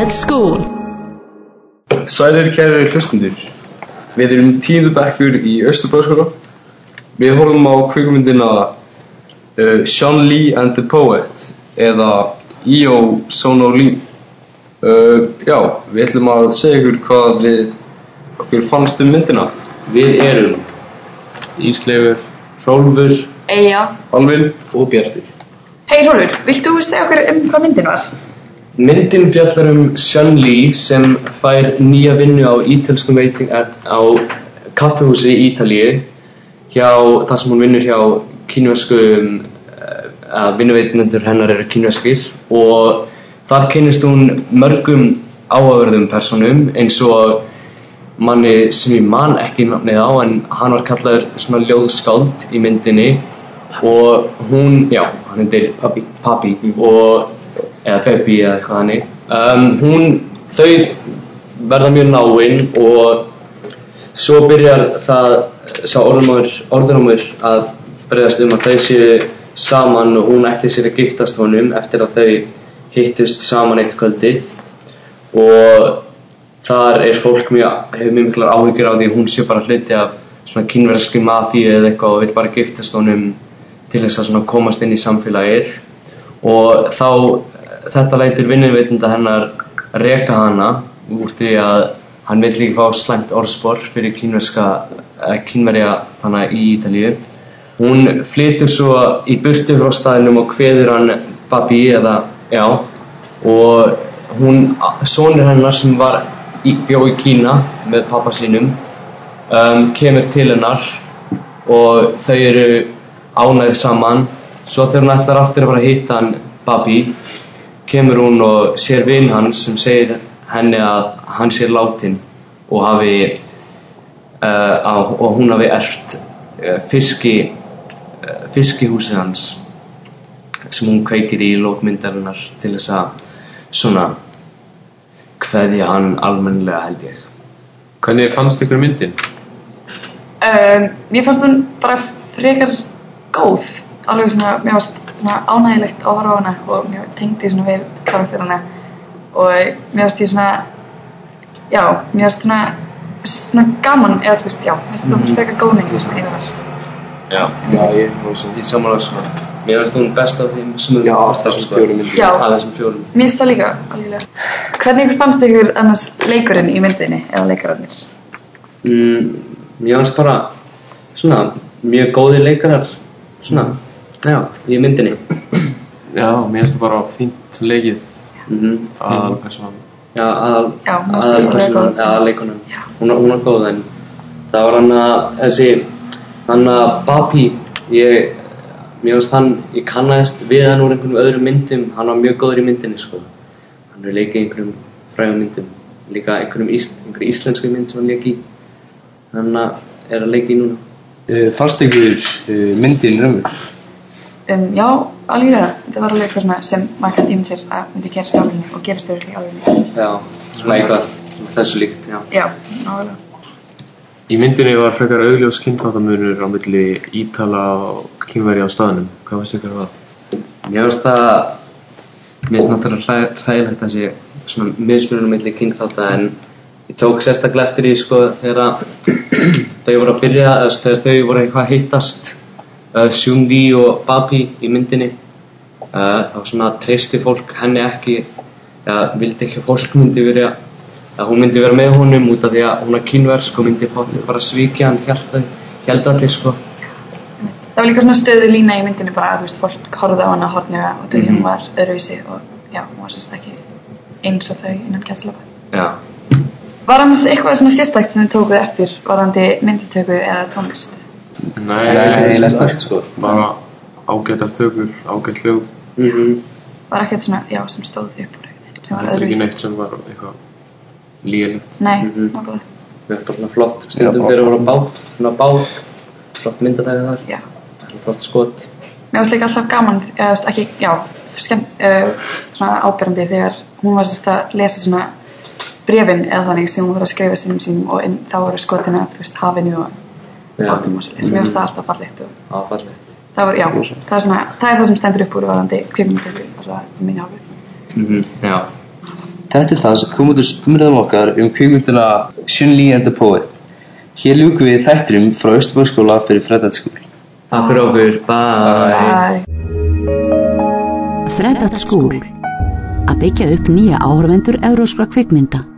at school. Sælir kæri hlustundur. Við erum tíundu bekkur í Östurbróðskóla. Við horfum á kvikmyndina uh, Sean Lee and the Poet eða E.O. Sono Lee. Uh, já, við ætlum að segja ykkur hvað við okkur fannst um myndina. Við erum Ísleifur, Hrólfur, Eyja. Alvin, og Bjartur. Hei Rólfur, vilt þú segja okkur um hvað myndin var? Myndin fjallar um Lee sem fær nýja vinnu á ítölskum veiting á kaffehúsi í Ítalíu hjá það sem hún vinnur hjá kínverskum að vinnuveitnendur hennar eru kínverskir og þar kynnist hún mörgum áhugaverðum personum eins og manni sem ég man ekki nafnið á en hann var kallaður svona ljóðskáld í myndinni og hún, já, hann heitir Papi, Papi. Og, eða Baby eða eitthvað hannig um, hún, þau verða mjög náinn og svo byrjar það sá orðunámur að breyðast um að þau séu saman og hún ætli sér að giftast honum eftir að þau hittust saman eitt kvöldið. Og þar er fólk mjög, hefur mjög miklar áhyggjur á því hún sé bara hluti af svona kynverðski mafíu eða eitthvað og vil bara giftast honum til þess að komast inn í samfélagið. Og þá þetta lætur vinninveitunda hennar reka hana úr því að hann vil líka fá slæmt orðspor fyrir kynverja þannig í Ítalíu. Hún flytur svo í burtu frá staðinum og hveður hann Babi eða já og hún, sonur hennar sem var í, bjó í Kína með pappa sínum um, kemur til hennar og þau eru ánægð saman. Svo þegar hún ætlar aftur að fara að hitta hann Babi kemur hún og sér vinn hans sem segir henni að hann sé látin og hafi uh, á, og hún hafi erft uh, fiski uh, fiskihúsið hans sem hún kveikir í lókmyndarinnar til þess að svona hverði hann almennilega held ég hvernig fannst ykkur myndin? Um, mér fannst hún bara frekar góð. Alveg svona, mér fannst ánægilegt að horfa á hana og mér tengdi svona við karakterina og mér fannst ég svona, já, mér fannst svona, svona gaman eða þú veist, já, mér fannst það frekar góð mynd svona yfir þess. Já, Já, ég, ég samanlega svona Mér finnst hún best af þeim sem Já, af þessum fjórum myndum. Já. Af þessum fjórum Mér finnst það líka, algjörlega. Hvernig fannst ykkur annars leikurinn í myndinni eða leikararnir? mm, Mér finnst bara svona mjög góðir leikarar svona, já, í myndinni. Já, mér finnst það bara fínt leikið mm að persónan. Já, aðal Já, aðal persónan, aðal leikunum hún, hún var góð en það var hann að þessi hann að Babi ég, mér finnst hann ég kannaðist við hann úr einhverjum öðrum myndum. Hann var mjög góður í myndinni sko. Hann er leikið einhverjum frægum myndum. Líka einhverjum ís, einhverjum íslenski mynd sem hann leik í. Hann að er að leika í núna. Uh, fannst ykkur uh, myndin raunveruleg? Um, já, algjörlega. Þetta var alveg eitthvað svona sem maður kann ímynd sér að myndi gerast í álunni og gerast yfir í álunni. já, svona eitthvað þessu líkt, já Já, nálega. Í myndinni var frekar augljós kynþáttamunur á milli Ítala og kynveri á staðnum. Hvað finnst ykkur um það? Mér finnst það mér finnst náttúrulega hræ- hræðilegt að sé svona mismunum milli kynþátta en ég tók sérstaklega eftir því sko þegar þau voru að byrja þegar þau voru eitthvað að hittast uh, Seung-Ri og Babi í myndinni uh, þá svona treysti fólk henni ekki eða vildi ekki að fólk myndi vera að hún myndi vera með honum út af því að hún er kynversk og myndi potið bara svíkja hann held, allir sko. Það var líka svona stöðu lína í myndinni bara að þú veist, fólk horfði á hana hortnöga og þau hún var öðruvísi og já, hún var sérst ekki eins og þau innan kæslapa. já Var annars eitthvað svona sérstakt sem þið tókuð eftir varðandi mynditöku eða tónlist? Nei, Nei, næsta allt, sko. Bara ágættar tökur, ágætt hljóð. mm Var ekkert svona, já, sem stóð upp úr eitthvað sem var Þetta er ekki neitt sem var eitthvað líðilegt. Nei, Mhm. nákvæmlega. Við erum bara svona flott stundum þegar við vorum bát, svona bát, flott myndatæði þar, Já. flott skot. Mér varst líka alltaf gaman, eða ekki, já, skemmt, uh, svona ábyrjandi þegar hún var sérst að lesa svona brefin eða þannig sem hún var að skrifa sínum sínum og inn, þá voru skotin af, þú veist, hafinu og Og svolítið. Mér varst það alltaf fallegt og Áfallegt. það var, já, það er svona, það er það sem stendur upp úr varðandi kvikmyndatöku, alltaf í minni hálfið. Mm -hmm. Þetta er það sem kom út úr umræðum okkar um kvikmyndina Shun Li and the Poet. Hér ljúkum við þættinum frá Östurbóðskóla fyrir Fred School. Takk fyrir okkur, bye Bye. Fred at School að byggja upp nýja áhörvendur evróskra kvikmynda